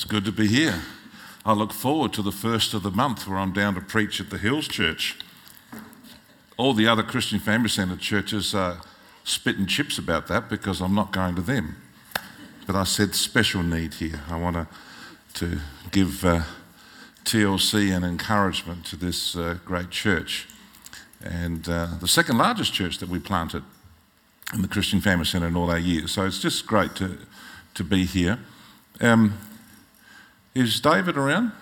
It's good to be here. I look forward to the first of the month where I'm down to preach at the Hills Church. All the other Christian Family Centre churches are spitting chips about that because I'm not going to them. But I said special need here. I want to, to give uh, TLC an encouragement to this uh, great church. And uh, the second largest church that we planted in the Christian Family Centre in all our years. So it's just great to, to be here. Um, is David around?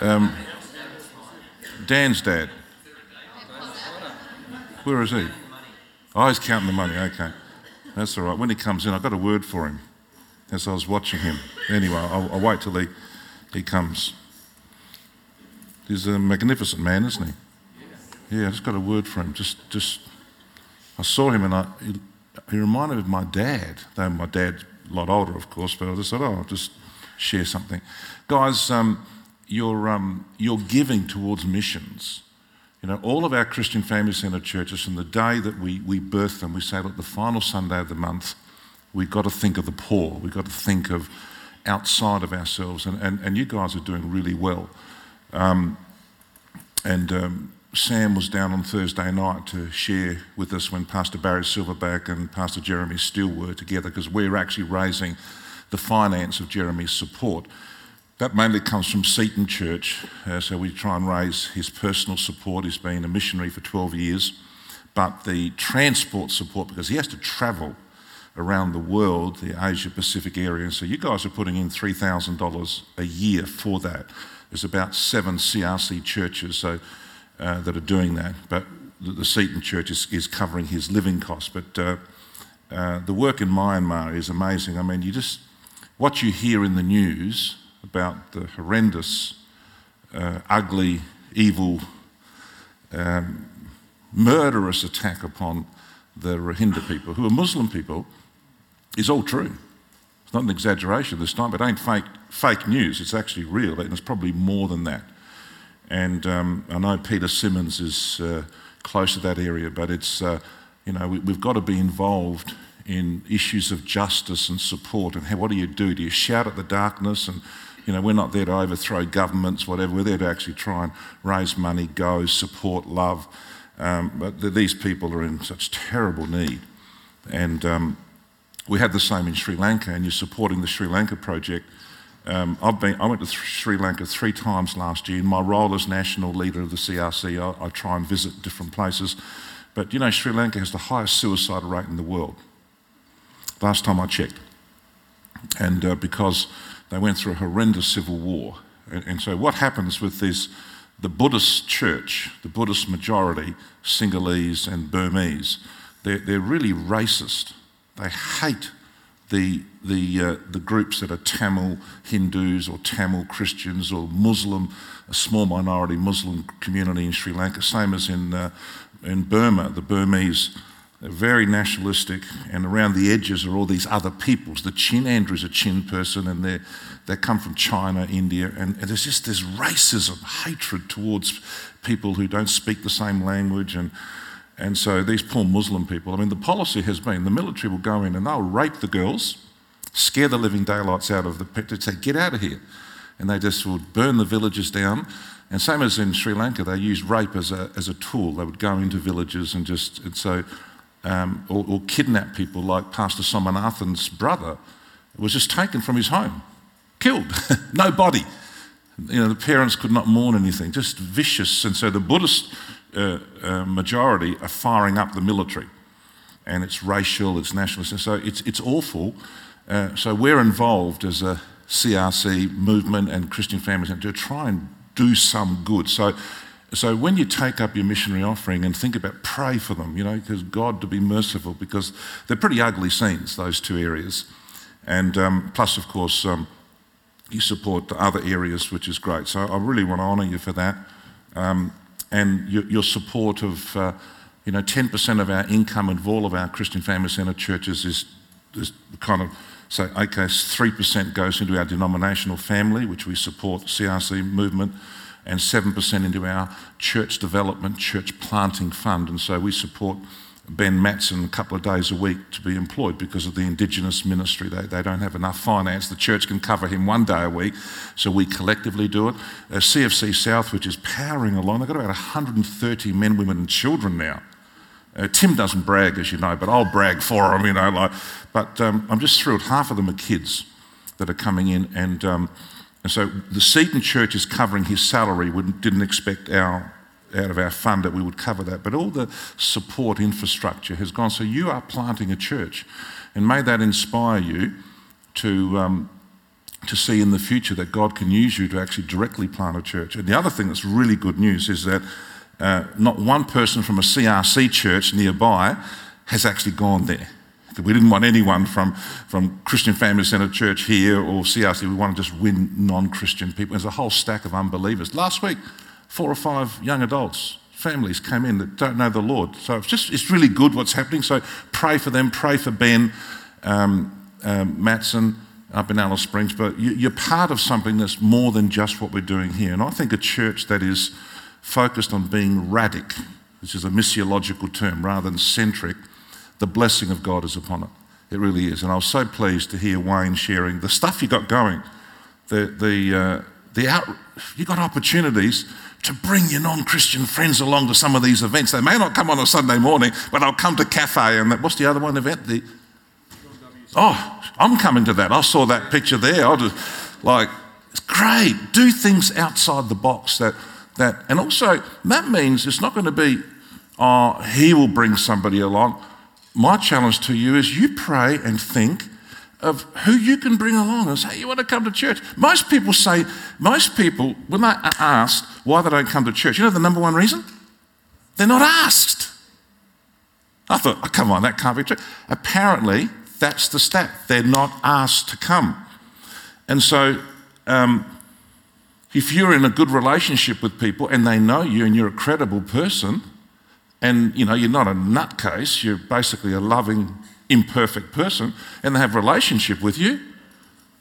Um, Dan's dad. Where is he? Oh, he's counting the money. Okay. That's all right. When he comes in, I've got a word for him as I was watching him. Anyway, I'll, I'll wait till he, he comes. He's a magnificent man, isn't he? Yeah, I just got a word for him. Just, just, I saw him and I, he reminded me of my dad, though my dad's a lot older, of course, but I just thought, oh, I'll just share something. Guys, um, your, um, your giving towards missions. You know, all of our Christian Family Centre churches, from the day that we, we birth them, we say, look, the final Sunday of the month, we've got to think of the poor. We've got to think of outside of ourselves. And, and, and you guys are doing really well. Um, and um, Sam was down on Thursday night to share with us when Pastor Barry Silverback and Pastor Jeremy Steele were together because we're actually raising the finance of Jeremy's support. That mainly comes from Seaton Church, uh, so we try and raise his personal support. He's been a missionary for 12 years, but the transport support, because he has to travel around the world, the Asia Pacific area. So you guys are putting in $3,000 a year for that. There's about seven CRC churches so, uh, that are doing that, but the, the Seaton Church is, is, covering his living costs. But uh, uh, the work in Myanmar is amazing. I mean, you just, what you hear in the news about the horrendous, uh, ugly, evil, um, murderous attack upon the Rohingya people, who are Muslim people, is all true. It's not an exaggeration this time. It ain't fake, fake news. It's actually real, and it's probably more than that. And um, I know Peter Simmons is uh, close to that area, but it's, uh, you know, we, have got to be involved in issues of justice and support. And how, what do you do? Do you shout at the darkness and you know, we're not there to overthrow governments, whatever. We're there to actually try and raise money, go, support, love. Um, but these people are in such terrible need. And um, we had the same in Sri Lanka, and you're supporting the Sri Lanka project. Um, I've been, I went to Sri Lanka three times last year. In my role as national leader of the CRC, I, I try and visit different places. But you know, Sri Lanka has the highest suicide rate in the world. Last time I checked. And uh, because they went through a horrendous civil war. And, and so, what happens with this? The Buddhist church, the Buddhist majority, Sinhalese and Burmese, they're, they're really racist. They hate the, the, uh, the groups that are Tamil Hindus or Tamil Christians or Muslim, a small minority Muslim community in Sri Lanka, same as in, uh, in Burma, the Burmese they're very nationalistic, and around the edges are all these other peoples. The Chin, Andrew's a Chin person, and they they come from China, India, and, and there's just this racism, hatred towards people who don't speak the same language, and and so these poor Muslim people. I mean, the policy has been the military will go in and they'll rape the girls, scare the living daylights out of the to say get out of here, and they just would burn the villages down. And same as in Sri Lanka, they used rape as a, as a tool. They would go into villages and just, and so um, or, or, kidnap people like Pastor Somanathan's brother was just taken from his home, killed, no body. You know, the parents could not mourn anything, just vicious. And so the Buddhist uh, majority are firing up the military. And it's racial, it's nationalist, and so it's, it's awful. Uh, so we're involved as a CRC movement and Christian families to try and do some good. So so when you take up your missionary offering and think about pray for them, you know, because God to be merciful, because they're pretty ugly scenes, those two areas. And um, plus, of course, um, you support the other areas, which is great. So I really want to honour you for that. Um, and your, your, support of, uh, you know, 10% of our income of all of our Christian Family Centre churches is, is kind of say, okay, 3% goes into our denominational family, which we support, CRC movement and 7% into our church development, church planting fund. And so we support Ben Matson a couple of days a week to be employed because of the Indigenous ministry. They, they don't have enough finance. The church can cover him one day a week, so we collectively do it. Uh, CFC South, which is powering along, they've got about 130 men, women, and children now. Uh, Tim doesn't brag, as you know, but I'll brag for him, you know. Like, but um, I'm just thrilled. Half of them are kids that are coming in, and um, and so the Seaton Church is covering his salary. We didn't expect our out of our fund that we would cover that. But all the support infrastructure has gone. So you are planting a church. And may that inspire you to, um, to see in the future that God can use you to actually directly plant a church. And the other thing that's really good news is that uh, not one person from a CRC church nearby has actually gone there. We didn't want anyone from, from Christian Family Centre Church here or CRC. We want to just win non Christian people. There's a whole stack of unbelievers. Last week, four or five young adults, families came in that don't know the Lord. So it's just, it's really good what's happening. So pray for them, pray for Ben um, um, Matson up in Alice Springs. But you, are part of something that's more than just what we're doing here. And I think a church that is focused on being radic, which is a missiological term, rather than centric, the blessing of God is upon it. It really is. And I was so pleased to hear Wayne sharing the stuff you got going. The, the, uh, the out, you got opportunities to bring your non Christian friends along to some of these events. They may not come on a Sunday morning, but I'll come to cafe and that, what's the other one event? The, oh, I'm coming to that. I saw that picture there. I just like, it's great. Do things outside the box that, that, and also that means it's not going to be, oh, he will bring somebody along. My challenge to you is you pray and think of who you can bring along and say, You want to come to church? Most people say, most people, when they are asked why they don't come to church, you know the number one reason? They're not asked. I thought, oh, come on, that can't be true. Apparently, that's the stat. They're not asked to come. And so, um, if you're in a good relationship with people and they know you and you're a credible person, and you know you're not a nutcase, you're basically a loving imperfect person and they have relationship with you,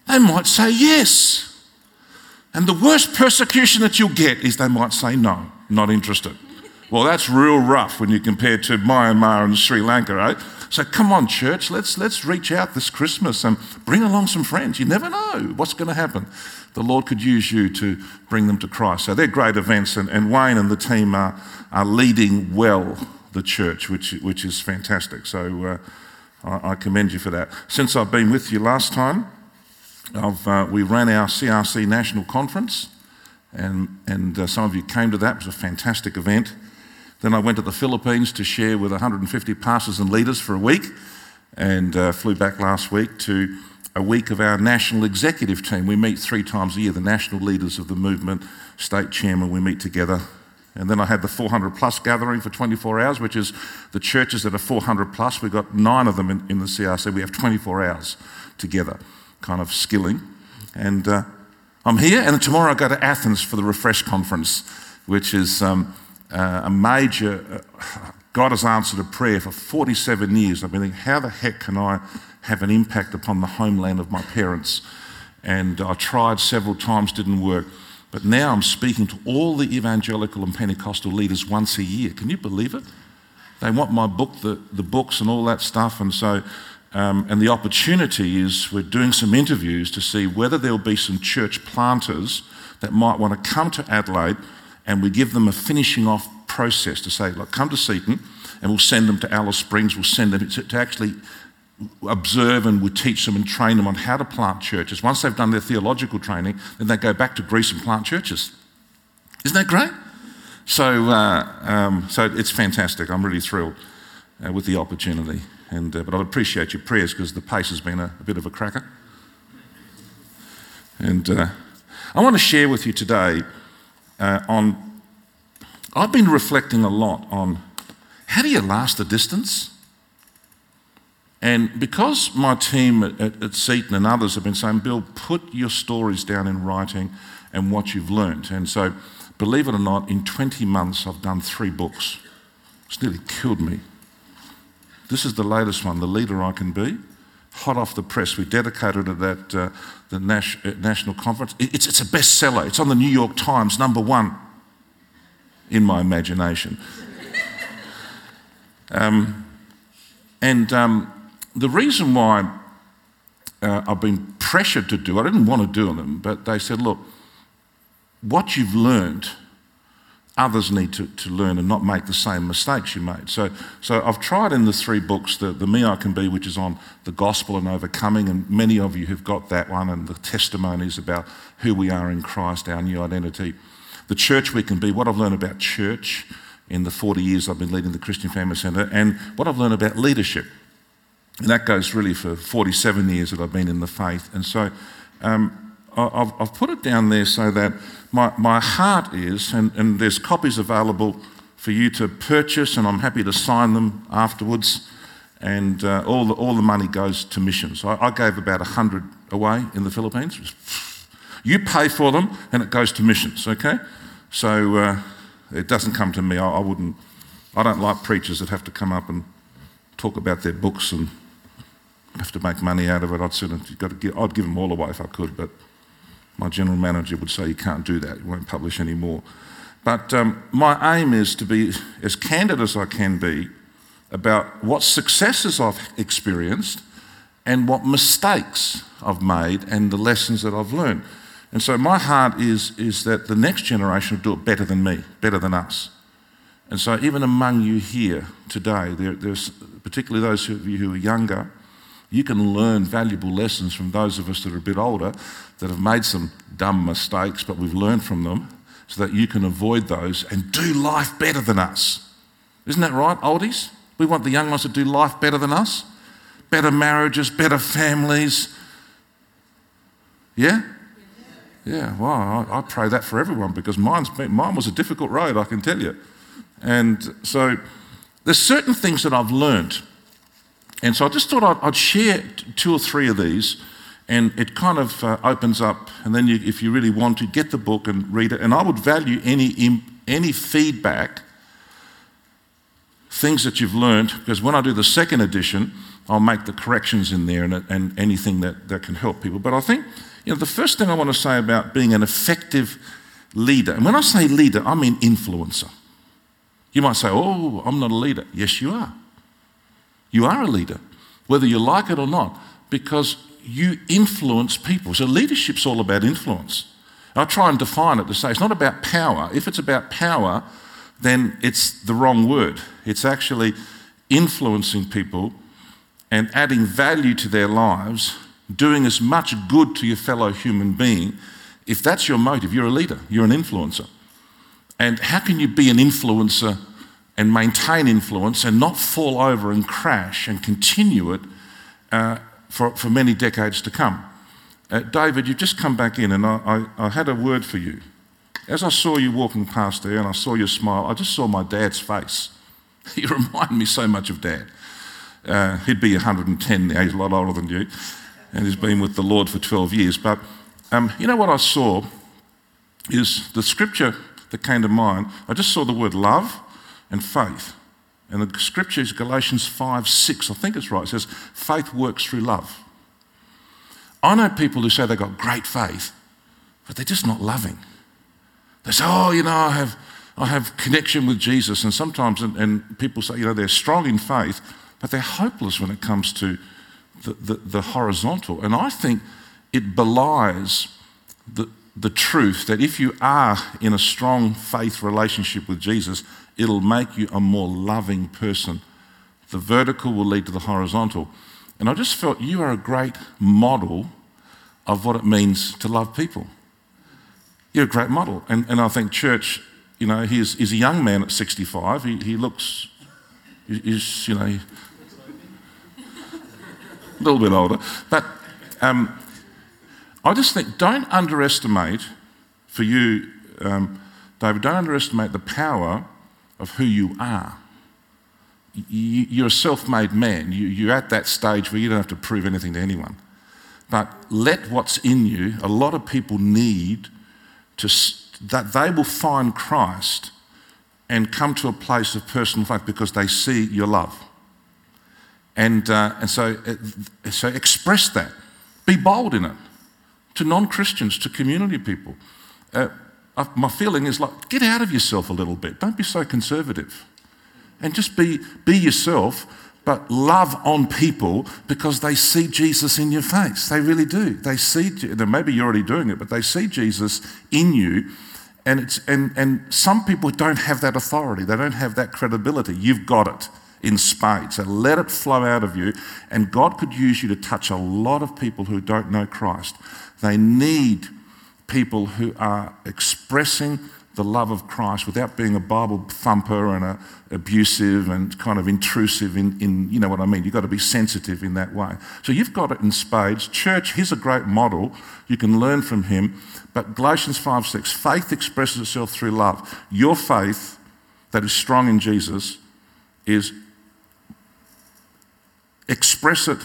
they might say yes. And the worst persecution that you'll get is they might say no, not interested. Well, that's real rough when you compare to Myanmar and Sri Lanka, right? So come on, church, let's, let's reach out this Christmas and bring along some friends. You never know what's going to happen. The Lord could use you to bring them to Christ. So they're great events, and, and Wayne and the team are, are leading well the church, which, which is fantastic. So uh, I, I commend you for that. Since I've been with you last time, uh, we ran our CRC National Conference, and, and uh, some of you came to that. It was a fantastic event. Then I went to the Philippines to share with 150 pastors and leaders for a week, and uh, flew back last week to a week of our national executive team. We meet three times a year, the national leaders of the movement, state chairman, we meet together and then I had the 400 plus gathering for 24 hours, which is the churches that are 400 plus. We've got nine of them in, in the CRC. We have 24 hours together, kind of skilling. And uh, I'm here, and tomorrow I go to Athens for the Refresh Conference, which is um, uh, a major. Uh, God has answered a prayer for 47 years. I've been thinking, how the heck can I have an impact upon the homeland of my parents? And I tried several times, didn't work. But now I'm speaking to all the evangelical and Pentecostal leaders once a year. Can you believe it? They want my book, the, the books, and all that stuff. And so, um, and the opportunity is we're doing some interviews to see whether there'll be some church planters that might want to come to Adelaide and we give them a finishing off process to say, look, come to Seaton and we'll send them to Alice Springs, we'll send them to, to actually observe and we teach them and train them on how to plant churches. Once they've done their theological training, then they go back to Greece and plant churches. Isn't that great? So, uh, um, so it's fantastic. I'm really thrilled uh, with the opportunity. And, uh, but I appreciate your prayers because the pace has been a, a, bit of a cracker. And uh, I want to share with you today uh, on. I've been reflecting a lot on how do you last the distance? And because my team at, at, Seaton and others have been saying, Bill, put your stories down in writing and what you've learnt. And so, believe it or not, in 20 months, I've done three books. It's nearly killed me. This is the latest one, The Leader I Can Be. Hot off the press. We dedicated it at uh, the uh, National Conference. It, it's, it's a bestseller. It's on the New York Times, number one, in my imagination. um, And um, the reason why uh, I've been pressured to do it, I didn't want to do them, but they said, look, what you've learned, others need to, to learn and not make the same mistakes you made. So, so I've tried in the three books, the, the Me I Can Be, which is on the gospel and overcoming, and many of you have got that one, and the testimonies about who we are in Christ, our new identity. The church we can be, what I've learned about church in the 40 years I've been leading the Christian Family Centre, and what I've learned about leadership. And that goes really for 47 years that I've been in the faith. And so um, I've, I've, put it down there so that my, my heart is, and, and there's copies available for you to purchase, and I'm happy to sign them afterwards. And uh, all, the, all the money goes to missions. I, I gave about 100 away in the Philippines. You pay for them, and it goes to missions, okay? So uh, it doesn't come to me. I, I wouldn't, I don't like preachers that have to come up and talk about their books and have to make money out of it. I'd, sort of, got to give, I'd give them all away if I could, but my general manager would say, You can't do that, you won't publish any more. But um, my aim is to be as candid as I can be about what successes I've experienced and what mistakes I've made and the lessons that I've learned. And so my heart is, is that the next generation will do it better than me, better than us. And so even among you here today, there, there's particularly those of you who are younger, you can learn valuable lessons from those of us that are a bit older that have made some dumb mistakes, but we've learned from them so that you can avoid those and do life better than us. Isn't that right, oldies? We want the young ones to do life better than us. Better marriages, better families. Yeah? Yeah, well, I, I pray that for everyone because mine's been, mine was a difficult road, I can tell you. And so there's certain things that I've learned and so I just thought I'd, I'd share two or three of these, and it kind of uh, opens up. And then, you, if you really want to, get the book and read it. And I would value any, any feedback, things that you've learned, because when I do the second edition, I'll make the corrections in there and, and anything that, that can help people. But I think, you know, the first thing I want to say about being an effective leader, and when I say leader, I mean influencer. You might say, oh, I'm not a leader. Yes, you are. You are a leader, whether you like it or not, because you influence people. So leadership's all about influence. I try and define it to say it's not about power. If it's about power, then it's the wrong word. It's actually influencing people and adding value to their lives, doing as much good to your fellow human being. If that's your motive, you're a leader, you're an influencer. And how can you be an influencer and maintain influence and not fall over and crash and continue it uh, for, for many decades to come. Uh, David, you've just come back in, and I, I, I, had a word for you. As I saw you walking past there and I saw your smile, I just saw my dad's face. He reminded me so much of dad. Uh, he'd be 110 now, he's a lot older than you, and he's been with the Lord for 12 years. But um, you know what I saw is the scripture that came to mind. I just saw the word love and faith. And the scripture is Galatians 5 6, I think it's right. It says, faith works through love. I know people who say they've got great faith, but they're just not loving. They say, oh, you know, I have, I have connection with Jesus. And sometimes, and, and people say, you know, they're strong in faith, but they're hopeless when it comes to the, the, the horizontal. And I think it belies the, the truth that if you are in a strong faith relationship with Jesus, it'll make you a more loving person. The vertical will lead to the horizontal. And I just felt you are a great model of what it means to love people. You're a great model. And, and I think church, you know, he's, he's a young man at 65. He, he looks, he's, you know, a little bit older. But um, I just think don't underestimate, for you, um, David, don't underestimate the power of who you are. You're a self made man. You're at that stage where you don't have to prove anything to anyone. But let what's in you, a lot of people need to, that they will find Christ and come to a place of personal faith because they see your love. And, uh, and so, uh, so express that. Be bold in it to non Christians, to community people. Uh, my feeling is like, get out of yourself a little bit. Don't be so conservative. And just be, be yourself, but love on people because they see Jesus in your face. They really do. They see, maybe you're already doing it, but they see Jesus in you. And, it's, and, and some people don't have that authority, they don't have that credibility. You've got it in spades. So let it flow out of you. And God could use you to touch a lot of people who don't know Christ. They need people who are expressing the love of Christ without being a Bible thumper and a, abusive and kind of intrusive in, in, you know what I mean? You've got to be sensitive in that way. So you've got it in spades. Church, he's a great model. You can learn from him. But Galatians 5 6, faith expresses itself through love. Your faith that is strong in Jesus is express it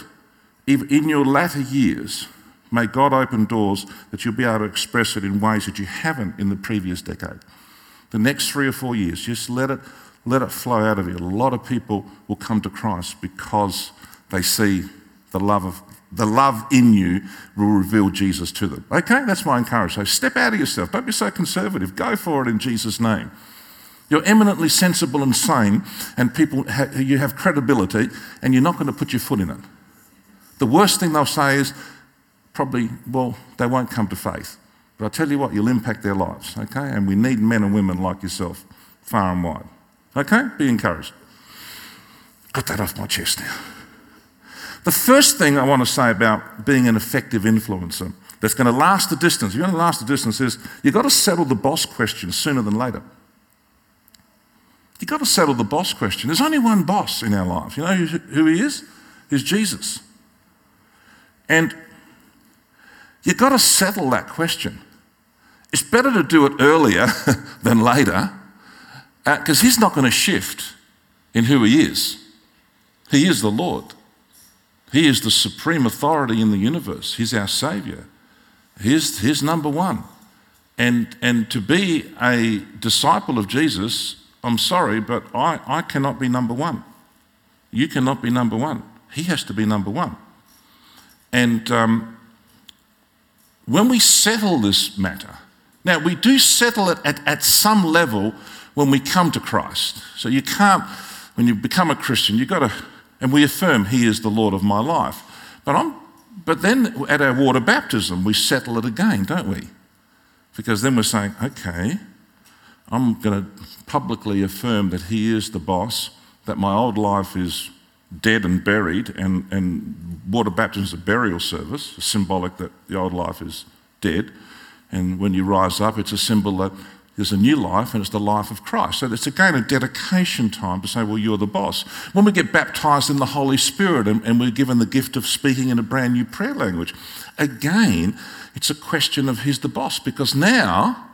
in your latter years May God open doors that you'll be able to express it in ways that you haven't in the previous decade. The next three or four years, just let it, let it flow out of you. A lot of people will come to Christ because they see the love of the love in you will reveal Jesus to them. Okay, that's my encouragement. So step out of yourself. Don't be so conservative. Go for it in Jesus' name. You're eminently sensible and sane, and people ha- you have credibility, and you're not going to put your foot in it. The worst thing they'll say is, probably, well, they won't come to faith. But I tell you what, you'll impact their lives, okay? And we need men and women like yourself, far and wide. Okay? Be encouraged. Got that off my chest now. The first thing I want to say about being an effective influencer that's going to last the distance, you're going to last the distance, is you've got to settle the boss question sooner than later. You've got to settle the boss question. There's only one boss in our lives. You know who he is? He's Jesus. And You've got to settle that question. It's better to do it earlier than later because uh, he's not going to shift in who he is. He is the Lord, he is the supreme authority in the universe, he's our Savior, he's, he's number one. And, and to be a disciple of Jesus, I'm sorry, but I, I cannot be number one. You cannot be number one. He has to be number one. And um, when we settle this matter, now we do settle it at, at some level when we come to Christ. So you can't, when you become a Christian, you've got to, and we affirm He is the Lord of my life. But, I'm, but then at our water baptism, we settle it again, don't we? Because then we're saying, okay, I'm going to publicly affirm that He is the boss, that my old life is dead and buried, and, and water baptism is a burial service, symbolic that the old life is dead. And when you rise up, it's a symbol that there's a new life and it's the life of Christ. So it's again a dedication time to say, well, you're the boss. When we get baptized in the Holy Spirit and, and we're given the gift of speaking in a brand new prayer language, again, it's a question of who's the boss because now,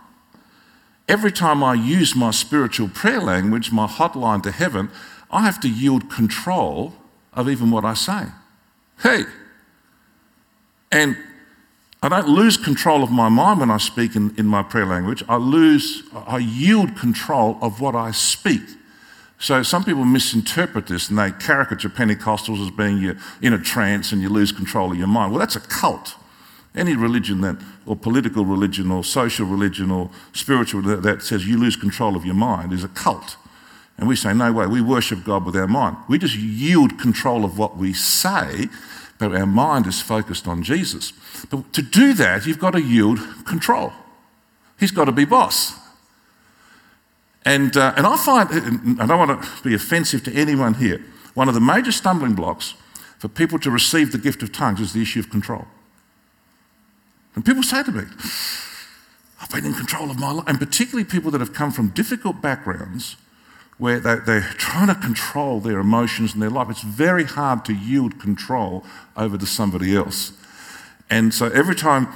every time I use my spiritual prayer language, my hotline to heaven, I have to yield control of even what I say. Hey, and I don't lose control of my mind when I speak in, in my prayer language. I lose, I yield control of what I speak. So some people misinterpret this and they caricature Pentecostals as being you're in a trance and you lose control of your mind. Well, that's a cult. Any religion that, or political religion, or social religion, or spiritual that, that says you lose control of your mind is a cult. And we say, no way, we worship God with our mind. We just yield control of what we say, but our mind is focused on Jesus. But to do that, you've got to yield control. He's got to be boss. And, uh, and I find, I don't want to be offensive to anyone here, one of the major stumbling blocks for people to receive the gift of tongues is the issue of control. And people say to me, I've been in control of my life, and particularly people that have come from difficult backgrounds where they, are trying to control their emotions and their life. It's very hard to yield control over to somebody else. And so every time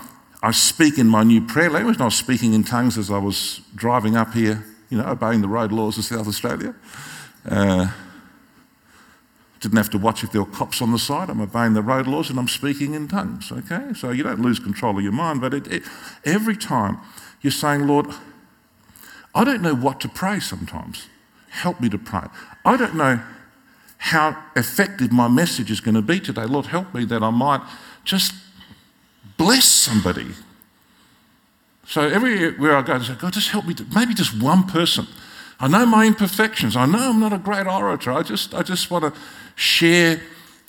I speak in my new prayer language, and I was speaking in tongues as I was driving up here, you know, obeying the road laws of South Australia. Uh, didn't have to watch if there were cops on the side. I'm obeying the road laws and I'm speaking in tongues, okay? So you don't lose control of your mind, but it, it, every time you're saying, Lord, I don't know what to pray sometimes. Help me to pray. I don't know how effective my message is going to be today. Lord, help me that I might just bless somebody. So everywhere I go, I say, God, just help me. To, maybe just one person I know my imperfections. I know I'm not a great orator. I just, I just want to share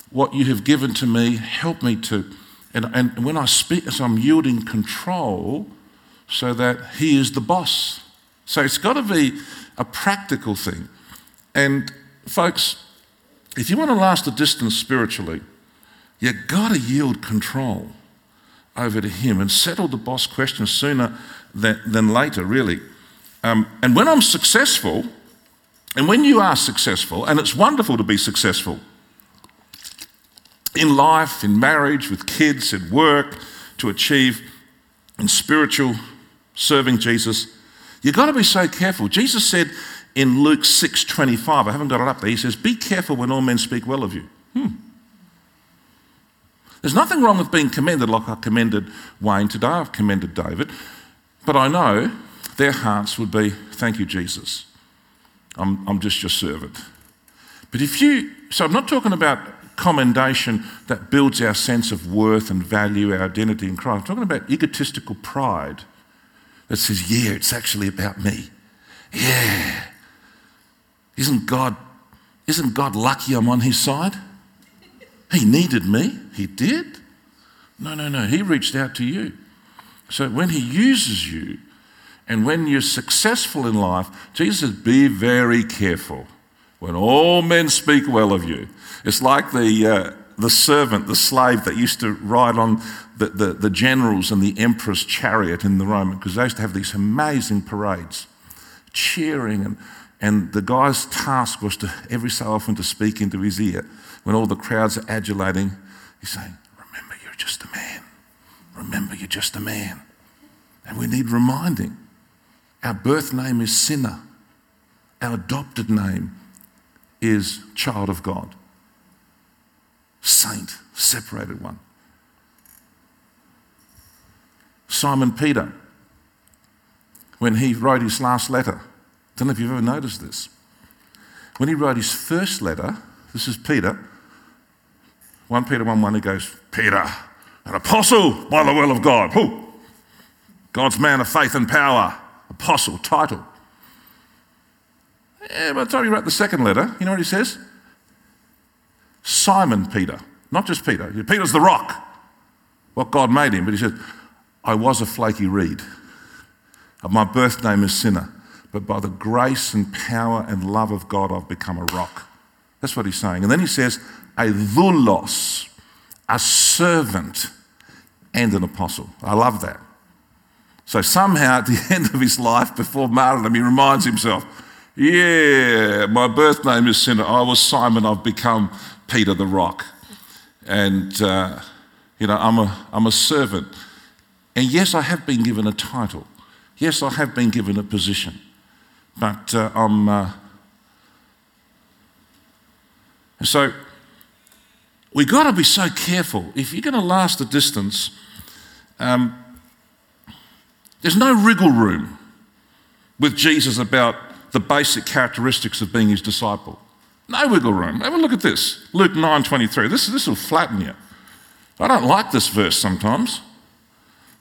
what you have given to me. Help me to. And, and when I speak, as I'm yielding control so that He is the boss. So it's got to be a practical thing. And folks, if you want to last a distance spiritually, you've got to yield control over to Him and settle the boss question sooner than, than later, really. Um, and when I'm successful, and when you are successful, and it's wonderful to be successful in life, in marriage, with kids, at work, to achieve in spiritual serving Jesus, you've got to be so careful. Jesus said in Luke 6:25, I haven't got it up there, he says, Be careful when all men speak well of you. Hmm. There's nothing wrong with being commended like I commended Wayne today, I've commended David, but I know their hearts would be, Thank you, Jesus. I'm, I'm just your servant. But if you, so I'm not talking about commendation that builds our sense of worth and value, our identity in Christ. I'm talking about egotistical pride that says, yeah, it's actually about me. Yeah. Isn't God, isn't God lucky I'm on his side? He needed me. He did. No, no, no. He reached out to you. So when he uses you, and when you're successful in life, Jesus says, be very careful when all men speak well of you. It's like the, uh, the servant, the slave that used to ride on the, the, the generals and the emperor's chariot in the Roman, because they used to have these amazing parades, cheering, and, and the guy's task was to every so often to speak into his ear. When all the crowds are adulating, he's saying, Remember, you're just a man. Remember, you're just a man. And we need reminding. Our birth name is sinner. Our adopted name is child of God. Saint, separated one. Simon Peter, when he wrote his last letter, I don't know if you've ever noticed this. When he wrote his first letter, this is Peter, 1 Peter 1 1, he goes, Peter, an apostle by the will of God. Whew. God's man of faith and power apostle title. Yeah, by the time he wrote the second letter, you know what he says? Simon Peter, not just Peter. Peter's the rock, what God made him. But he said, I was a flaky reed. My birth name is sinner, but by the grace and power and love of God, I've become a rock. That's what he's saying. And then he says, a doulos, a servant, and an apostle. I love that. So somehow at the end of his life, before martyrdom, he reminds himself, yeah, my birth name is Sinner. I was Simon, I've become Peter the Rock. And, uh, you know, I'm a, I'm a servant. And yes, I have been given a title. Yes, I have been given a position. But uh, I'm. Uh, so we've got to be so careful. If you're going to last a distance, um, there's no wriggle room with Jesus about the basic characteristics of being his disciple. No wiggle room. Have a look at this. Luke 9:23. This, this will flatten you. I don't like this verse sometimes.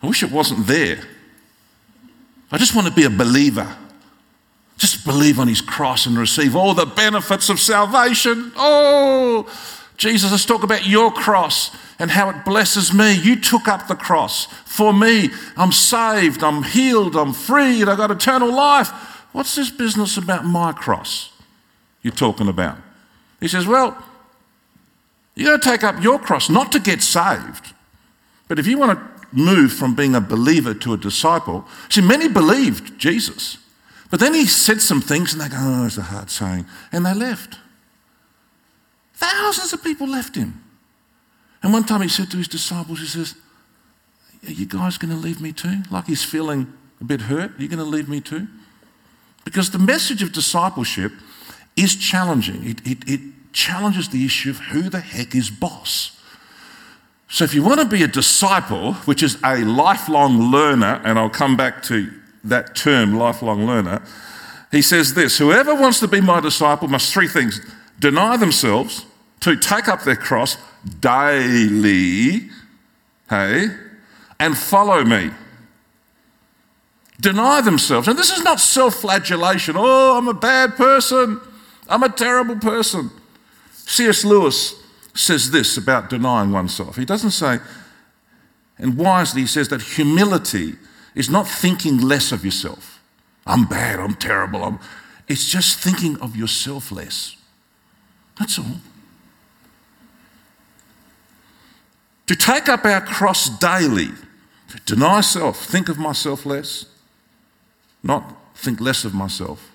I wish it wasn't there. I just want to be a believer. Just believe on his cross and receive all the benefits of salvation. Oh, Jesus, let's talk about your cross and how it blesses me. You took up the cross for me. I'm saved, I'm healed, I'm free, and I've got eternal life. What's this business about my cross you're talking about? He says, Well, you got to take up your cross, not to get saved. But if you want to move from being a believer to a disciple, see, many believed Jesus. But then he said some things and they go, Oh, it's a hard saying. And they left. Thousands of people left him. And one time he said to his disciples, he says, Are you guys going to leave me too? Like he's feeling a bit hurt. Are you going to leave me too? Because the message of discipleship is challenging. It, it, it challenges the issue of who the heck is boss. So if you want to be a disciple, which is a lifelong learner, and I'll come back to that term, lifelong learner, he says this Whoever wants to be my disciple must three things deny themselves, to take up their cross daily, hey, and follow me. deny themselves. And this is not self flagellation. Oh, I'm a bad person. I'm a terrible person. C.S. Lewis says this about denying oneself. He doesn't say, and wisely, he says that humility is not thinking less of yourself. I'm bad, I'm terrible. I'm... It's just thinking of yourself less. That's all. To take up our cross daily, deny self, think of myself less, not think less of myself.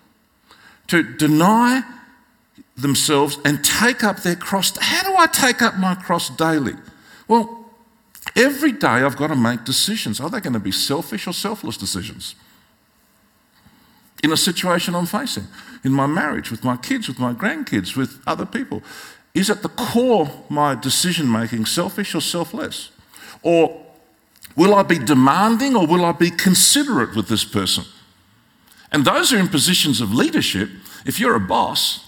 To deny themselves and take up their cross. How do I take up my cross daily? Well, every day I've got to make decisions. Are they going to be selfish or selfless decisions? In a situation I'm facing, in my marriage, with my kids, with my grandkids, with other people. Is at the core my decision making selfish or selfless? Or will I be demanding or will I be considerate with this person? And those who are in positions of leadership, if you're a boss,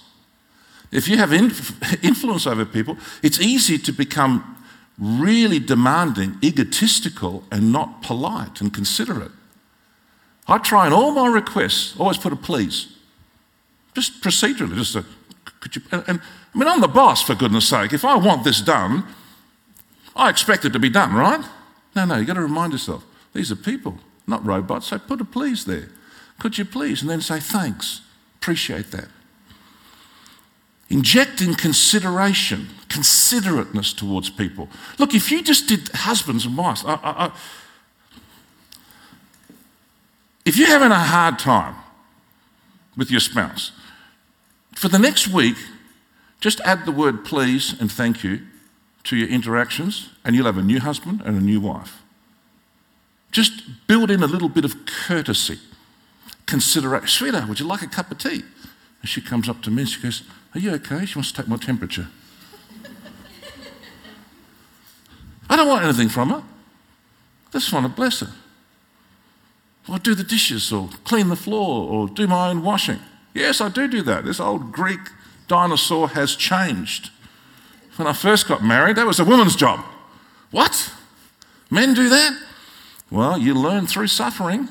if you have influence over people, it's easy to become really demanding, egotistical, and not polite and considerate. I try in all my requests, always put a please. Just procedurally, just a, could you, and, and I mean, I'm the boss, for goodness sake. If I want this done, I expect it to be done, right? No, no, you've got to remind yourself these are people, not robots. So put a please there. Could you please? And then say thanks. Appreciate that. Injecting consideration, considerateness towards people. Look, if you just did husbands and wives, I, I, I, if you're having a hard time with your spouse, for the next week, just add the word please and thank you to your interactions, and you'll have a new husband and a new wife. Just build in a little bit of courtesy, consideration. Sweetheart, would you like a cup of tea? And she comes up to me and she goes, Are you okay? She wants to take my temperature. I don't want anything from her. I just want to bless her. Or do the dishes, or clean the floor, or do my own washing. Yes, I do do that. This old Greek dinosaur has changed. When I first got married, that was a woman's job. What? Men do that? Well, you learn through suffering.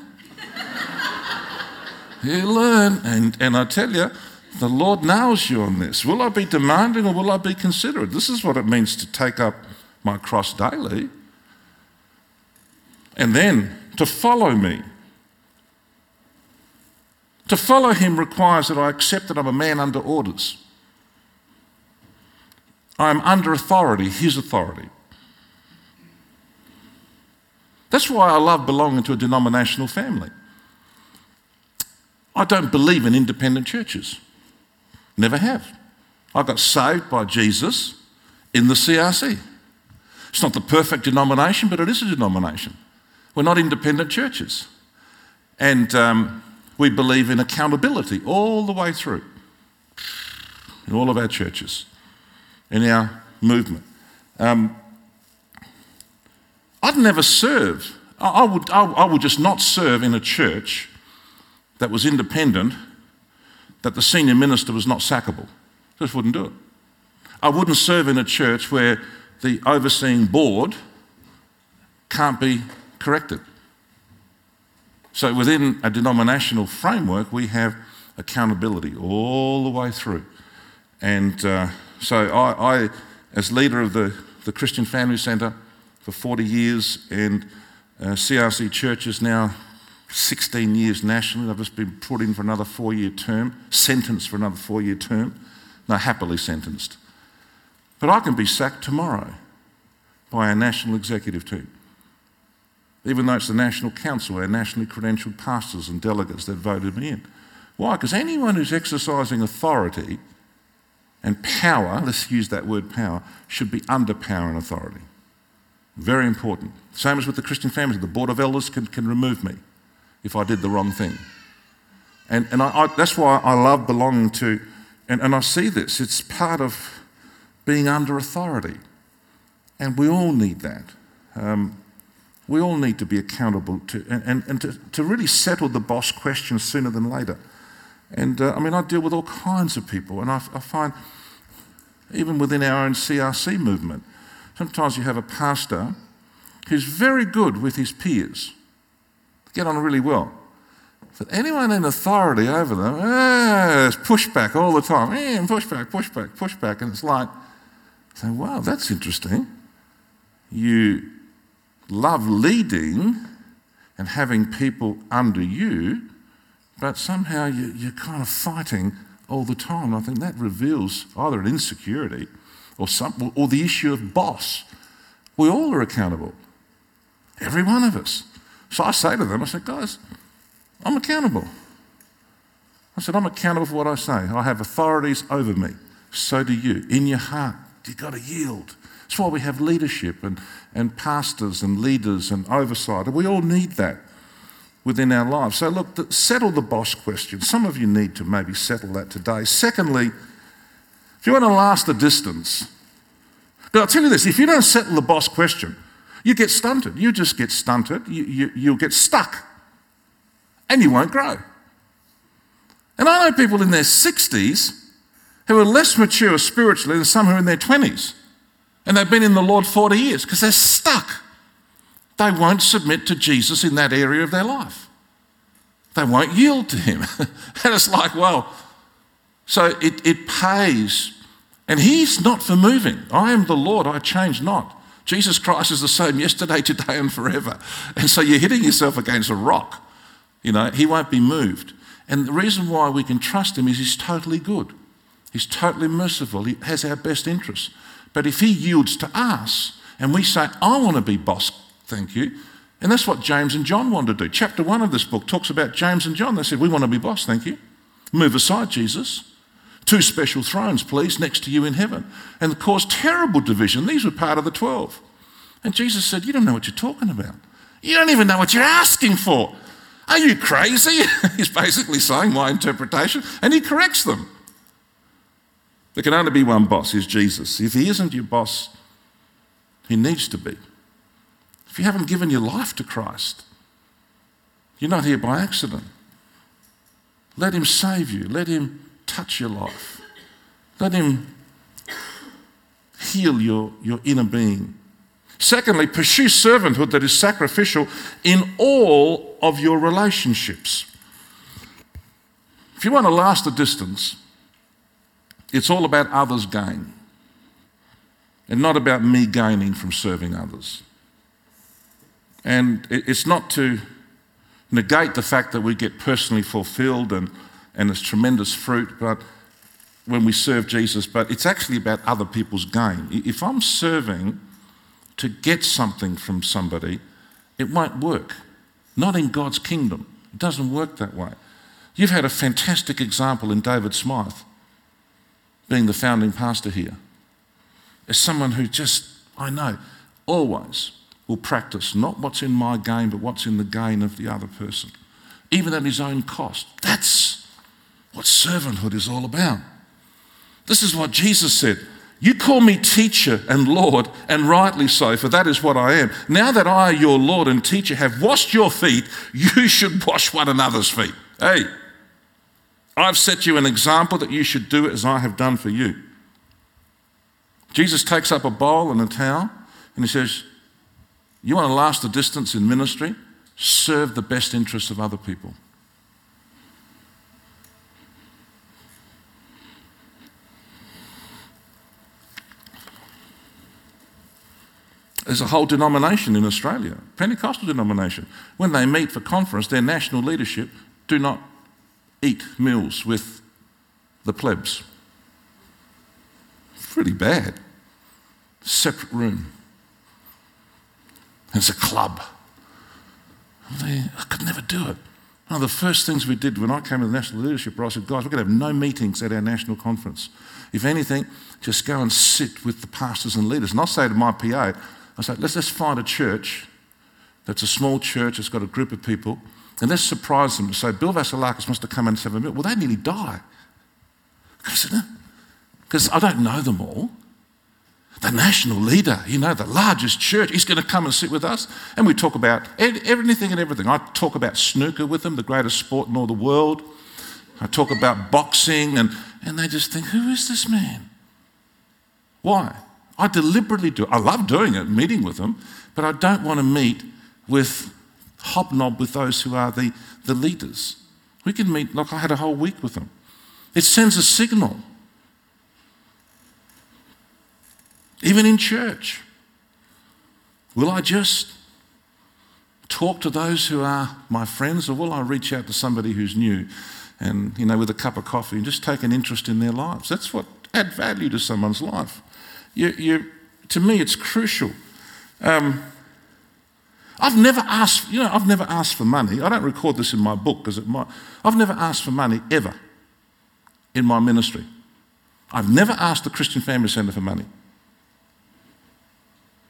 you learn, and, and I tell you, the Lord nails you on this. Will I be demanding or will I be considerate? This is what it means to take up my cross daily. And then to follow me. To follow him requires that I accept that I'm a man under orders. I'm under authority, his authority. That's why I love belonging to a denominational family. I don't believe in independent churches. Never have. I got saved by Jesus in the CRC. It's not the perfect denomination, but it is a denomination. We're not independent churches. And um, we believe in accountability all the way through in all of our churches in our movement. Um, I'd never serve. I, would, I would just not serve in a church that was independent, that the senior minister was not sackable. Just wouldn't do it. I wouldn't serve in a church where the overseeing board can't be corrected. So within a denominational framework, we have accountability all the way through. And uh, so I, I, as leader of the, the Christian Family Centre for 40 years and uh, CRC churches now 16 years nationally, I've just been put in for another four year term, sentenced for another four year term. No, happily sentenced. But I can be sacked tomorrow by our national executive team. Even though it's the National Council, our nationally credentialed pastors and delegates that voted me in. Why? Because anyone who's exercising authority and power, let's use that word power, should be under power and authority. Very important. Same as with the Christian families. The Board of Elders can, can remove me if I did the wrong thing. And, and I, I, that's why I love belonging to, and, and I see this, it's part of being under authority. And we all need that. Um, we all need to be accountable to, and, and, and to, to really settle the boss question sooner than later. And uh, I mean, I deal with all kinds of people, and I, I find even within our own CRC movement. Sometimes you have a pastor who's very good with his peers, get on really well. But anyone in authority over them, ah, there's pushback all the time. Eh, pushback, pushback, pushback. And it's like, wow, that's interesting. You love leading and having people under you, but somehow you, you're kind of fighting all the time. And I think that reveals either an insecurity or, some, or the issue of boss. We all are accountable, every one of us. So I say to them, I said, guys, I'm accountable. I said, I'm accountable for what I say. I have authorities over me. So do you. In your heart, you've got to yield. That's why we have leadership and, and pastors and leaders and oversight. We all need that within our lives. So, look, settle the boss question. Some of you need to maybe settle that today. Secondly, if you want to last the distance, but I'll tell you this if you don't settle the boss question, you get stunted. You just get stunted. You, you, you'll get stuck and you won't grow. And I know people in their 60s who are less mature spiritually than some who are in their 20s. And they've been in the Lord 40 years because they're stuck. They won't submit to Jesus in that area of their life. They won't yield to Him. and it's like, well, so it, it pays. And He's not for moving. I am the Lord, I change not. Jesus Christ is the same yesterday, today, and forever. And so you're hitting yourself against a rock. You know, he won't be moved. And the reason why we can trust him is he's totally good. He's totally merciful. He has our best interests. But if he yields to us and we say, I want to be boss, thank you. And that's what James and John wanted to do. Chapter one of this book talks about James and John. They said, We want to be boss, thank you. Move aside, Jesus. Two special thrones, please, next to you in heaven. And it caused terrible division. These were part of the 12. And Jesus said, You don't know what you're talking about. You don't even know what you're asking for. Are you crazy? He's basically saying my interpretation, and he corrects them. There can only be one boss, is Jesus. If he isn't your boss, he needs to be. If you haven't given your life to Christ, you're not here by accident. Let him save you, let him touch your life, let him heal your, your inner being. Secondly, pursue servanthood that is sacrificial in all of your relationships. If you want to last a distance, it's all about others' gain and not about me gaining from serving others. And it's not to negate the fact that we get personally fulfilled and, and it's tremendous fruit but when we serve Jesus, but it's actually about other people's gain. If I'm serving to get something from somebody, it won't work. Not in God's kingdom. It doesn't work that way. You've had a fantastic example in David Smythe, being the founding pastor here. As someone who just, I know, always will practice not what's in my gain, but what's in the gain of the other person, even at his own cost. That's what servanthood is all about. This is what Jesus said you call me teacher and Lord, and rightly so, for that is what I am. Now that I, your Lord and teacher, have washed your feet, you should wash one another's feet. Hey, I've set you an example that you should do as I have done for you. Jesus takes up a bowl and a towel and he says, You want to last the distance in ministry? Serve the best interests of other people. There's a whole denomination in Australia, Pentecostal denomination. When they meet for conference, their national leadership do not eat meals with the plebs. Pretty bad. Separate room. It's a club. They, I could never do it. One of the first things we did when I came to the national leadership, I said, guys, we're going to have no meetings at our national conference. If anything, just go and sit with the pastors and leaders. And I'll say to my PA, I said, let's just find a church that's a small church, it's got a group of people, and let's surprise them to say, Bill Vasilakis must have come and have a meal. Well, they nearly die. Because I don't know them all. The national leader, you know, the largest church, he's going to come and sit with us. And we talk about anything and everything. I talk about snooker with them, the greatest sport in all the world. I talk about boxing, and, and they just think, who is this man? Why? I deliberately do. I love doing it, meeting with them, but I don't want to meet with hobnob with those who are the, the leaders. We can meet, like I had a whole week with them. It sends a signal. Even in church. Will I just talk to those who are my friends, or will I reach out to somebody who's new and, you know, with a cup of coffee and just take an interest in their lives? That's what add value to someone's life. You, you, to me, it's crucial. Um, I've never asked, you know, I've never asked for money. I don't record this in my book because it might. I've never asked for money ever in my ministry. I've never asked the Christian Family Centre for money.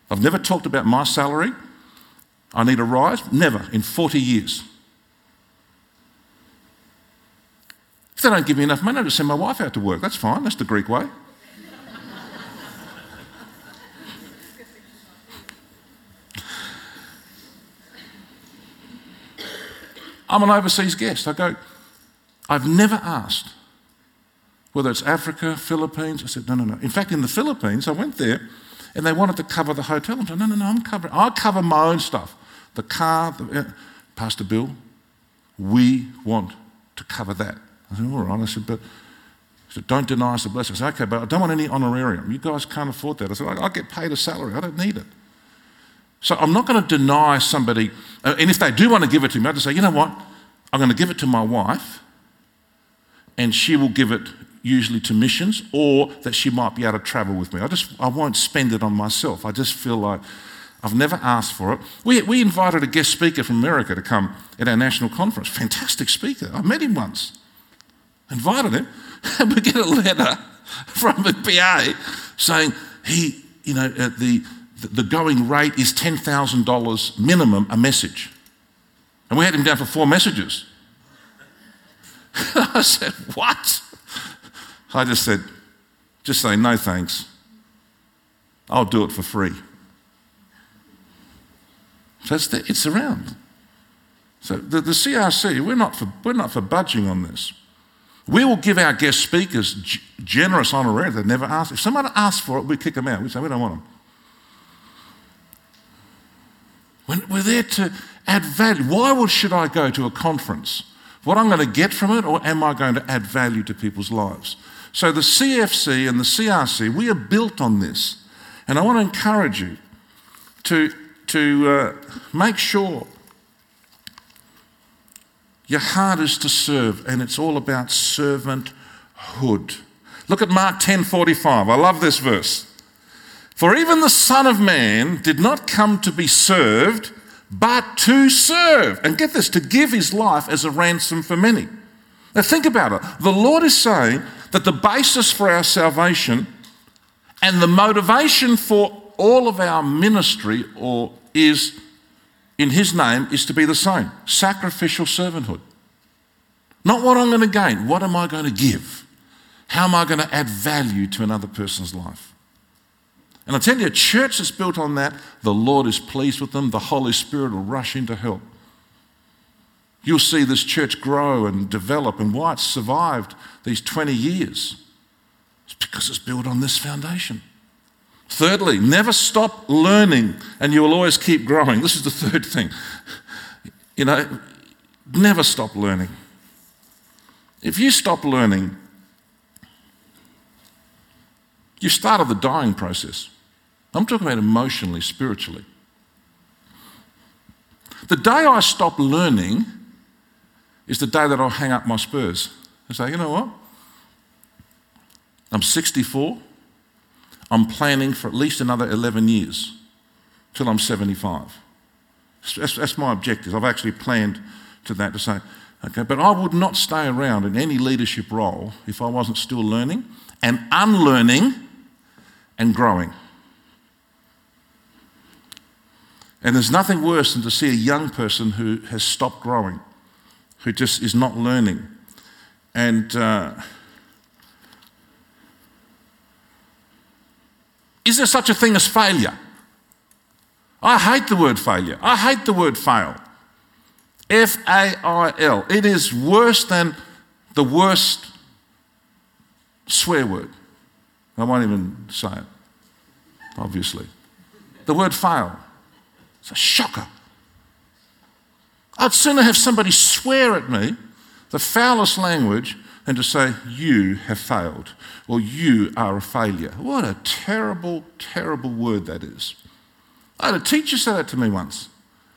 I've never talked about my salary. I need a rise. Never in 40 years. If they don't give me enough money, I'll just send my wife out to work. That's fine. That's the Greek way. I'm an overseas guest. I go, I've never asked whether it's Africa, Philippines. I said, no, no, no. In fact, in the Philippines, I went there and they wanted to cover the hotel. I said, no, no, no, I'm covering. I'll cover my own stuff. The car, the, uh, Pastor Bill, we want to cover that. I said, all right. I said, but I said, don't deny us the blessing. I said, okay, but I don't want any honorarium. You guys can't afford that. I said, I, get paid a salary. I don't need it. So I'm not going to deny somebody, uh, and if they do want to give it to me, I'll just say, you know what? I'm going to give it to my wife, and she will give it usually to missions, or that she might be able to travel with me. I just I won't spend it on myself. I just feel like I've never asked for it. We, we invited a guest speaker from America to come at our national conference. Fantastic speaker. I met him once. Invited him, and we get a letter from the PA saying he, you know, at the the going rate is $10,000 minimum a message. And we had him down for four messages. I said, What? I just said, Just say no thanks. I'll do it for free. So it's, the, it's around. So the, the CRC, we're not, for, we're not for budging on this. We will give our guest speakers g- generous honorarium. They never ask. If someone asks for it, we kick them out. We say, we don't want them. We're there to add value. Why should I go to a conference? What I'm going to get from it, or am I going to add value to people's lives? So the CFC and the CRC, we are built on this. And I want to encourage you to, to uh, make sure your heart is to serve, and it's all about servanthood. Look at Mark 10:45. I love this verse. For even the Son of Man did not come to be served, but to serve. And get this, to give his life as a ransom for many. Now think about it. The Lord is saying that the basis for our salvation and the motivation for all of our ministry or is in his name is to be the same sacrificial servanthood. Not what I'm going to gain, what am I going to give? How am I going to add value to another person's life? And I tell you, a church that's built on that, the Lord is pleased with them. The Holy Spirit will rush in to help. You'll see this church grow and develop, and why it's survived these 20 years. It's because it's built on this foundation. Thirdly, never stop learning, and you will always keep growing. This is the third thing. You know, never stop learning. If you stop learning, you started the dying process. I'm talking about emotionally, spiritually. The day I stop learning is the day that I'll hang up my spurs and say, you know what? I'm 64. I'm planning for at least another 11 years till I'm 75. That's, that's my objective. I've actually planned to that to say, okay, but I would not stay around in any leadership role if I wasn't still learning and unlearning and growing. And there's nothing worse than to see a young person who has stopped growing, who just is not learning. And uh, is there such a thing as failure? I hate the word failure. I hate the word fail. F A I L. It is worse than the worst swear word. I won't even say it, obviously. The word fail. It's a shocker. I'd sooner have somebody swear at me the foulest language than to say, You have failed or you are a failure. What a terrible, terrible word that is. I had a teacher say that to me once.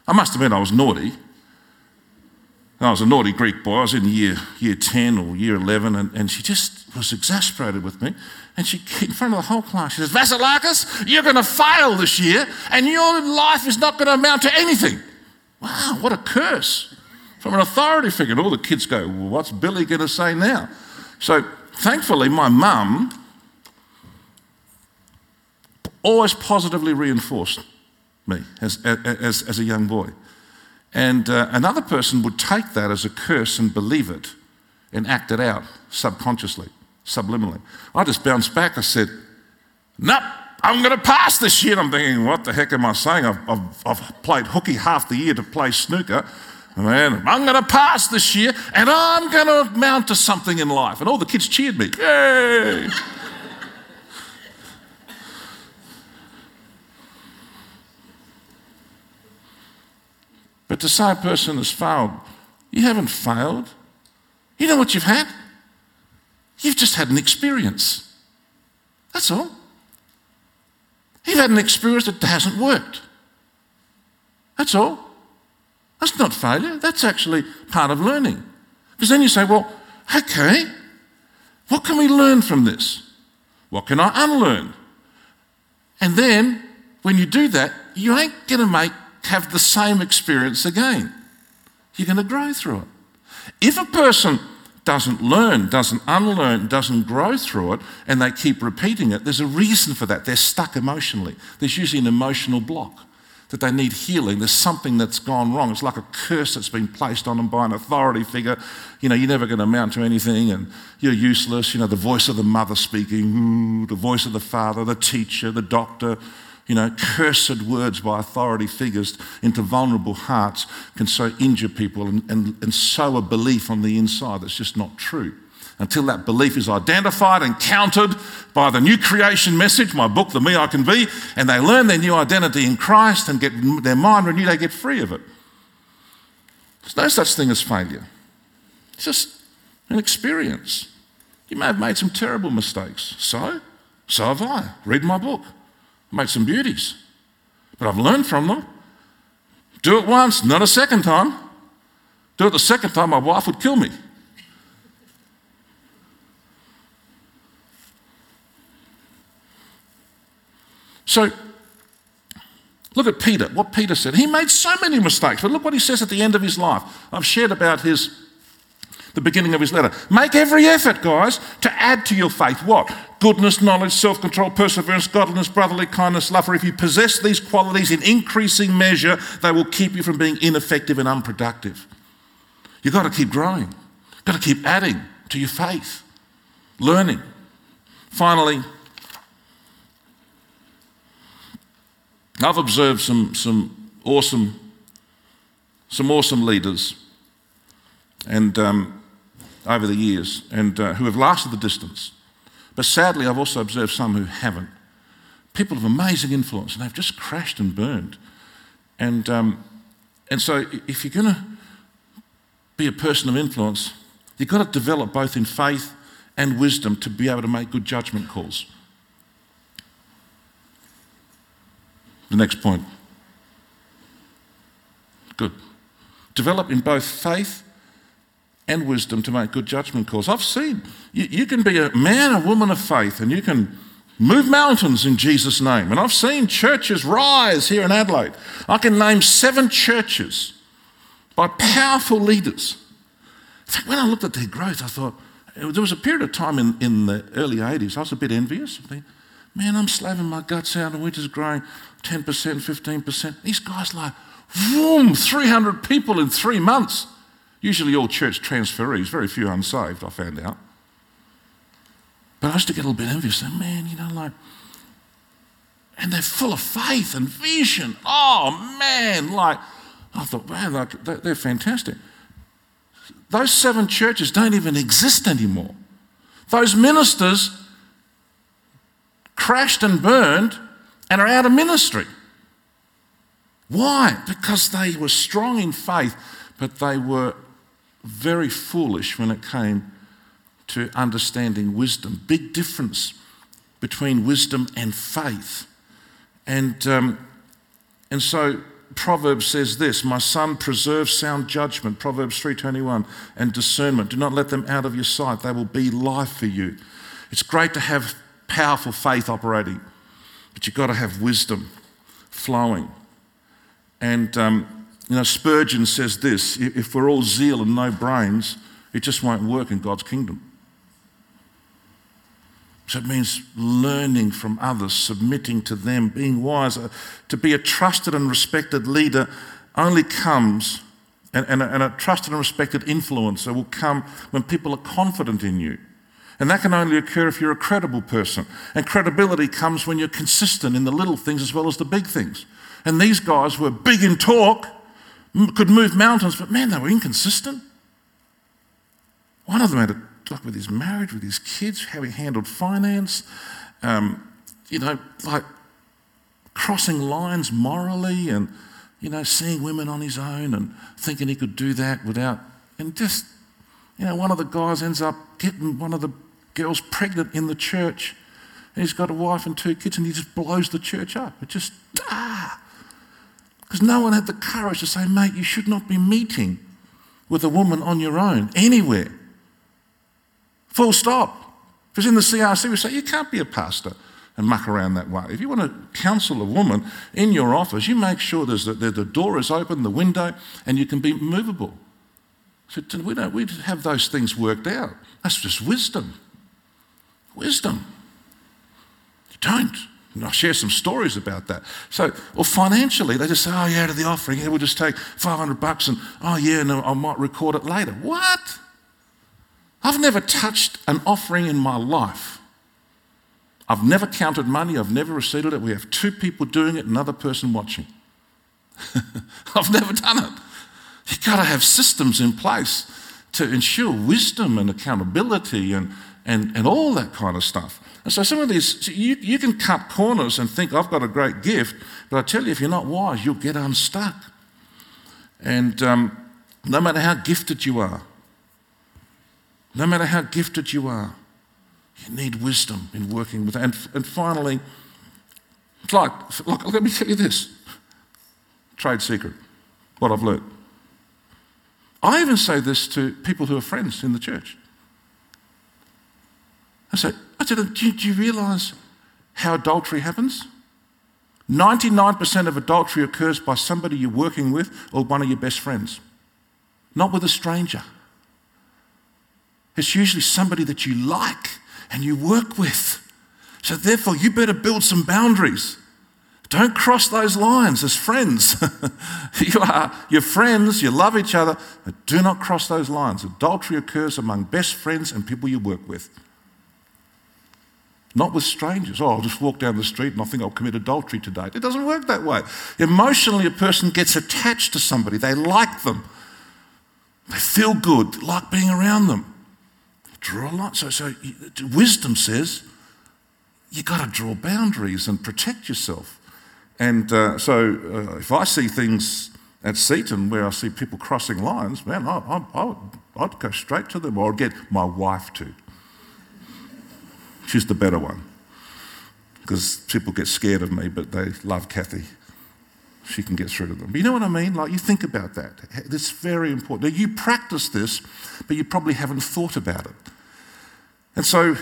I must admit I was naughty. I was a naughty Greek boy. I was in year, year 10 or year 11, and, and she just was exasperated with me. And she, in front of the whole class, she says, Vasilakis, you're going to fail this year, and your life is not going to amount to anything. Wow, what a curse from an authority figure. And all the kids go, well, what's Billy going to say now? So thankfully, my mum always positively reinforced me as, as, as a young boy. And uh, another person would take that as a curse and believe it and act it out subconsciously, subliminally. I just bounced back. I said, Nope, I'm going to pass this year. I'm thinking, What the heck am I saying? I've, I've, I've played hooky half the year to play snooker. Man, I'm going to pass this year and I'm going to amount to something in life. And all the kids cheered me. Yay! but to say a person has failed, you haven't failed. You know what you've had? You've just had an experience. That's all. You've had an experience that hasn't worked. That's all. That's not failure, that's actually part of learning. Because then you say, well, okay, what can we learn from this? What can I unlearn? And then when you do that, you ain't going to make have the same experience again. You're going to grow through it. If a person doesn't learn, doesn't unlearn, doesn't grow through it, and they keep repeating it, there's a reason for that. They're stuck emotionally. There's usually an emotional block that they need healing. There's something that's gone wrong. It's like a curse that's been placed on them by an authority figure. You know, you're never going to amount to anything and you're useless. You know, the voice of the mother speaking, the voice of the father, the teacher, the doctor. You know, cursed words by authority figures into vulnerable hearts can so injure people and, and, and sow a belief on the inside that's just not true until that belief is identified and countered by the new creation message, my book, The Me I Can Be, and they learn their new identity in Christ and get their mind renewed, they get free of it. There's no such thing as failure. It's just an experience. You may have made some terrible mistakes. So? So have I. Read my book. Made some beauties. But I've learned from them. Do it once, not a second time. Do it the second time, my wife would kill me. So, look at Peter, what Peter said. He made so many mistakes, but look what he says at the end of his life. I've shared about his the beginning of his letter. Make every effort, guys, to add to your faith what? Goodness, knowledge, self control, perseverance, godliness, brotherly kindness, love. For if you possess these qualities in increasing measure, they will keep you from being ineffective and unproductive. You've got to keep growing, you've got to keep adding to your faith, learning. Finally, I've observed some, some awesome, some awesome leaders, and um, over the years, and uh, who have lasted the distance. But sadly, I've also observed some who haven't. People of amazing influence, and they've just crashed and burned. And um, and so, if you're going to be a person of influence, you've got to develop both in faith and wisdom to be able to make good judgment calls. The next point. Good. Develop in both faith and wisdom to make good judgment calls. I've seen you, you, can be a man, a woman of faith, and you can move mountains in Jesus' name. And I've seen churches rise here in Adelaide. I can name seven churches by powerful leaders. In fact, when I looked at their growth, I thought, there was a period of time in, in the early 80s, I was a bit envious. Man, I'm slaving my guts out and we're just growing 10%, 15%. These guys like, boom, 300 people in three months. Usually all church transferees, very few unsaved, I found out. But I used to get a little bit envious. Man, you know, like, and they're full of faith and vision. Oh, man, like, I thought, man, like, they're fantastic. Those seven churches don't even exist anymore. Those ministers crashed and burned and are out of ministry. Why? Because they were strong in faith, but they were very foolish when it came to understanding wisdom. Big difference between wisdom and faith. And, um, and so Proverbs says this, "My son, preserve sound judgment." Proverbs 3:21 and discernment. Do not let them out of your sight; they will be life for you. It's great to have powerful faith operating, but you've got to have wisdom flowing. And um, you know, Spurgeon says this: "If we're all zeal and no brains, it just won't work in God's kingdom." So it means learning from others, submitting to them, being wise. Uh, to be a trusted and respected leader only comes, and, and, a, and a trusted and respected influencer will come when people are confident in you. And that can only occur if you're a credible person. And credibility comes when you're consistent in the little things as well as the big things. And these guys were big in talk, could move mountains, but man, they were inconsistent. One of them had a like with his marriage, with his kids, how he handled finance, um, you know, like crossing lines morally and, you know, seeing women on his own and thinking he could do that without, and just, you know, one of the guys ends up getting one of the girls pregnant in the church. And he's got a wife and two kids and he just blows the church up. It just, ah. Because no one had the courage to say, mate, you should not be meeting with a woman on your own anywhere. Full stop. Because in the CRC, we say you can't be a pastor and muck around that way. If you want to counsel a woman in your office, you make sure there's the, the door is open, the window, and you can be movable. So we don't we have those things worked out. That's just wisdom. Wisdom. You don't. And I'll share some stories about that. So, or financially, they just say, oh, yeah, to the offering, yeah, we'll just take 500 bucks and, oh, yeah, no, I might record it later. What? I've never touched an offering in my life. I've never counted money, I've never received it. We have two people doing it, another person watching. I've never done it. You've got to have systems in place to ensure wisdom and accountability and, and, and all that kind of stuff. And so some of these, you, you can cut corners and think, I've got a great gift, but I tell you, if you're not wise, you'll get unstuck. And um, no matter how gifted you are, no matter how gifted you are, you need wisdom in working with. And, and finally, it's like, look, let me tell you this trade secret, what I've learned. I even say this to people who are friends in the church. I say, I said, do you, do you realize how adultery happens? 99% of adultery occurs by somebody you're working with or one of your best friends, not with a stranger. It's usually somebody that you like and you work with. So, therefore, you better build some boundaries. Don't cross those lines as friends. you are your friends, you love each other, but do not cross those lines. Adultery occurs among best friends and people you work with. Not with strangers. Oh, I'll just walk down the street and I think I'll commit adultery today. It doesn't work that way. Emotionally, a person gets attached to somebody, they like them, they feel good, like being around them. Draw a line. So, so wisdom says you've got to draw boundaries and protect yourself. And uh, so uh, if I see things at Seaton where I see people crossing lines, man, I, I, I would, I'd go straight to them or I'd get my wife to. She's the better one because people get scared of me, but they love Kathy. She can get through to them. But you know what I mean? Like, you think about that. It's very important. Now, you practice this, but you probably haven't thought about it. And so,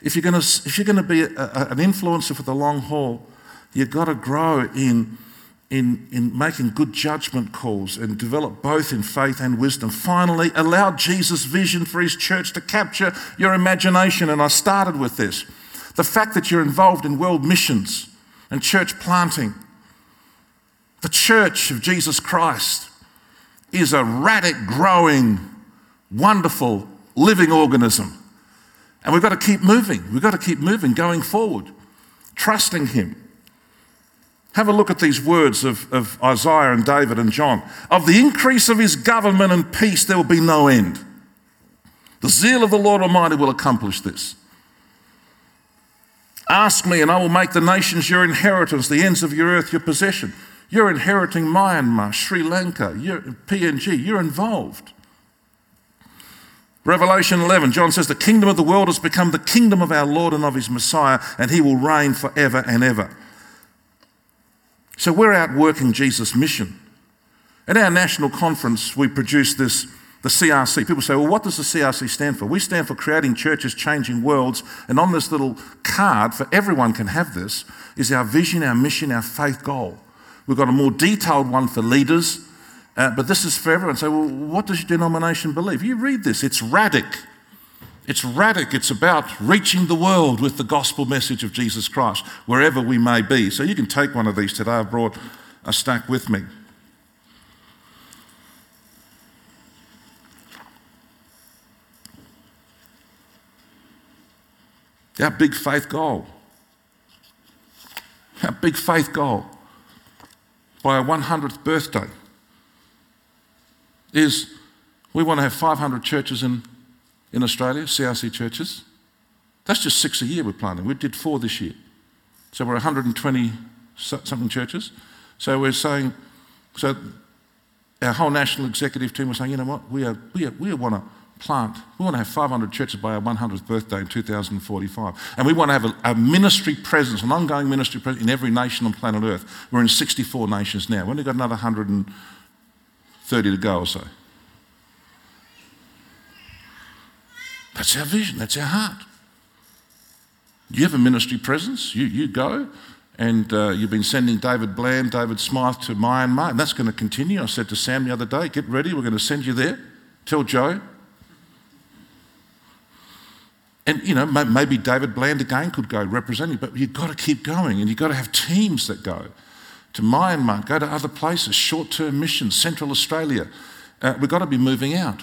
if you're going to, if you're going to be a, a, an influencer for the long haul, you've got to grow in, in, in making good judgment calls and develop both in faith and wisdom. Finally, allow Jesus' vision for his church to capture your imagination. And I started with this the fact that you're involved in world missions and church planting the church of Jesus Christ is a radic, growing, wonderful, living organism. And we've got to keep moving. We've got to keep moving, going forward, trusting Him. Have a look at these words of, of Isaiah and David and John. Of the increase of His government and peace, there will be no end. The zeal of the Lord Almighty will accomplish this. Ask me, and I will make the nations your inheritance, the ends of your earth your possession. You're inheriting Myanmar, Sri Lanka, you're, PNG, you're involved. Revelation 11, John says, The kingdom of the world has become the kingdom of our Lord and of his Messiah, and he will reign forever and ever. So we're out working Jesus' mission. At our national conference, we produced this, the CRC. People say, well, what does the CRC stand for? We stand for Creating Churches, Changing Worlds. And on this little card, for everyone can have this, is our vision, our mission, our faith goal. We've got a more detailed one for leaders, uh, but this is for everyone. So, well, what does your denomination believe? You read this, it's radic. It's radic. It's about reaching the world with the gospel message of Jesus Christ, wherever we may be. So you can take one of these today. I've brought a stack with me. Our big faith goal. Our big faith goal by our 100th birthday is we want to have 500 churches in, in Australia, CRC churches. That's just six a year we're planning. We did four this year. So we're 120 something churches. So we're saying, so our whole national executive team was saying, you know what, we, are, we, are, we want to plant. We want to have 500 churches by our 100th birthday in 2045. And we want to have a, a, ministry presence, an ongoing ministry presence in every nation on planet Earth. We're in 64 nations now. We've only got another 130 to go or so. That's our vision, that's our heart. You have a ministry presence, you, you go, and uh, you've been sending David Bland, David Smythe to Myanmar, and that's going to continue. I said to Sam the other day, get ready, we're going to send you there. Tell Joe, and, you know, maybe David Bland again could go representing, but you've got to keep going and you've got to have teams that go to Myanmar, go to other places, short term missions, Central Australia. Uh, we've got to be moving out.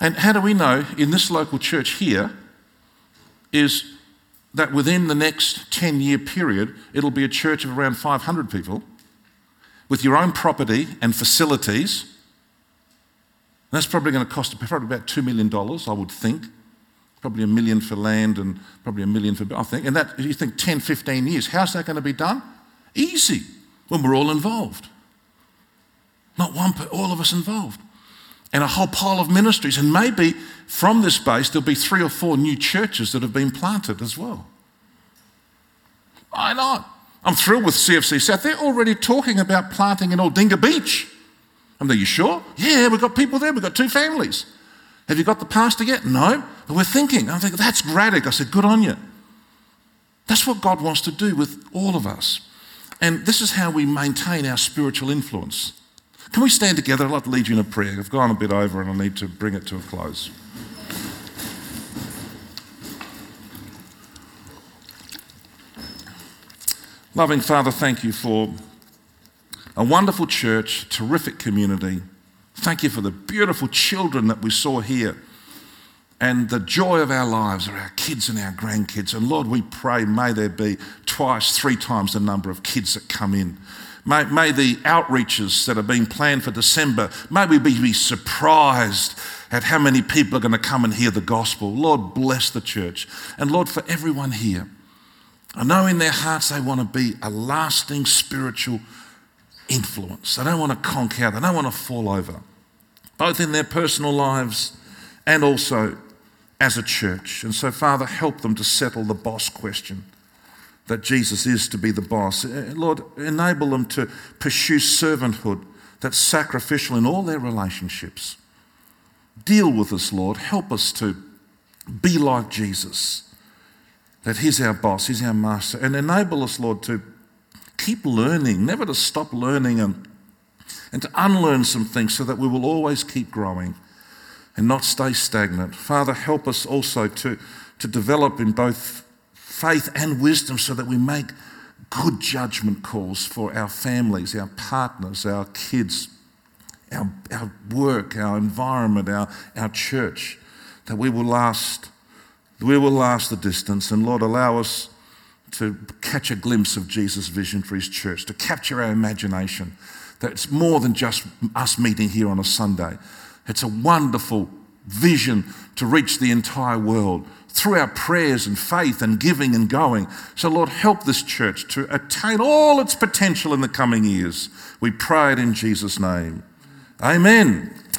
And how do we know in this local church here is that within the next 10 year period, it'll be a church of around 500 people with your own property and facilities. That's probably going to cost probably about $2 million, I would think probably a million for land and probably a million for, I think. And that, you think 10, 15 years, how's that going to be done? Easy, when we're all involved. Not one, but all of us involved. And a whole pile of ministries. And maybe from this base, there'll be three or four new churches that have been planted as well. Why not? I'm thrilled with CFC South. They're already talking about planting in Aldinga Beach. I'm like, you sure? Yeah, we've got people there. We've got two families. Have you got the pastor yet? No. But we're thinking. I'm thinking, that's radic. I said, good on you. That's what God wants to do with all of us. And this is how we maintain our spiritual influence. Can we stand together? I'd like to lead you in a prayer. I've gone a bit over and I need to bring it to a close. Loving Father, thank you for a wonderful church, terrific community. Thank you for the beautiful children that we saw here. And the joy of our lives are our kids and our grandkids. And Lord, we pray, may there be twice, three times the number of kids that come in. May, may the outreaches that are being planned for December, may we be, surprised at how many people are going to come and hear the gospel. Lord, bless the church. And Lord, for everyone here, I know in their hearts they want to be a lasting spiritual influence. They don't want to conk out, they don't want to fall over, both in their personal lives and also as a church. And so, Father, help them to settle the boss question that Jesus is to be the boss. Uh, Lord, enable them to pursue servanthood that's sacrificial in all their relationships. Deal with us, Lord. Help us to be like Jesus, that He's our boss, He's our master, and enable us, Lord, to keep learning, never to stop learning and, and to unlearn some things so that we will always keep growing and not stay stagnant. Father, help us also to, to develop in both faith and wisdom so that we make good judgment calls for our families, our partners, our kids, our, our work, our environment, our, our church, that we will last, we will last the distance. And Lord, allow us to catch a glimpse of Jesus' vision for his church, to capture our imagination. That it's more than just us meeting here on a Sunday. It's a wonderful vision to reach the entire world through our prayers and faith and giving and going. So, Lord, help this church to attain all its potential in the coming years. We pray it in Jesus' name. Amen.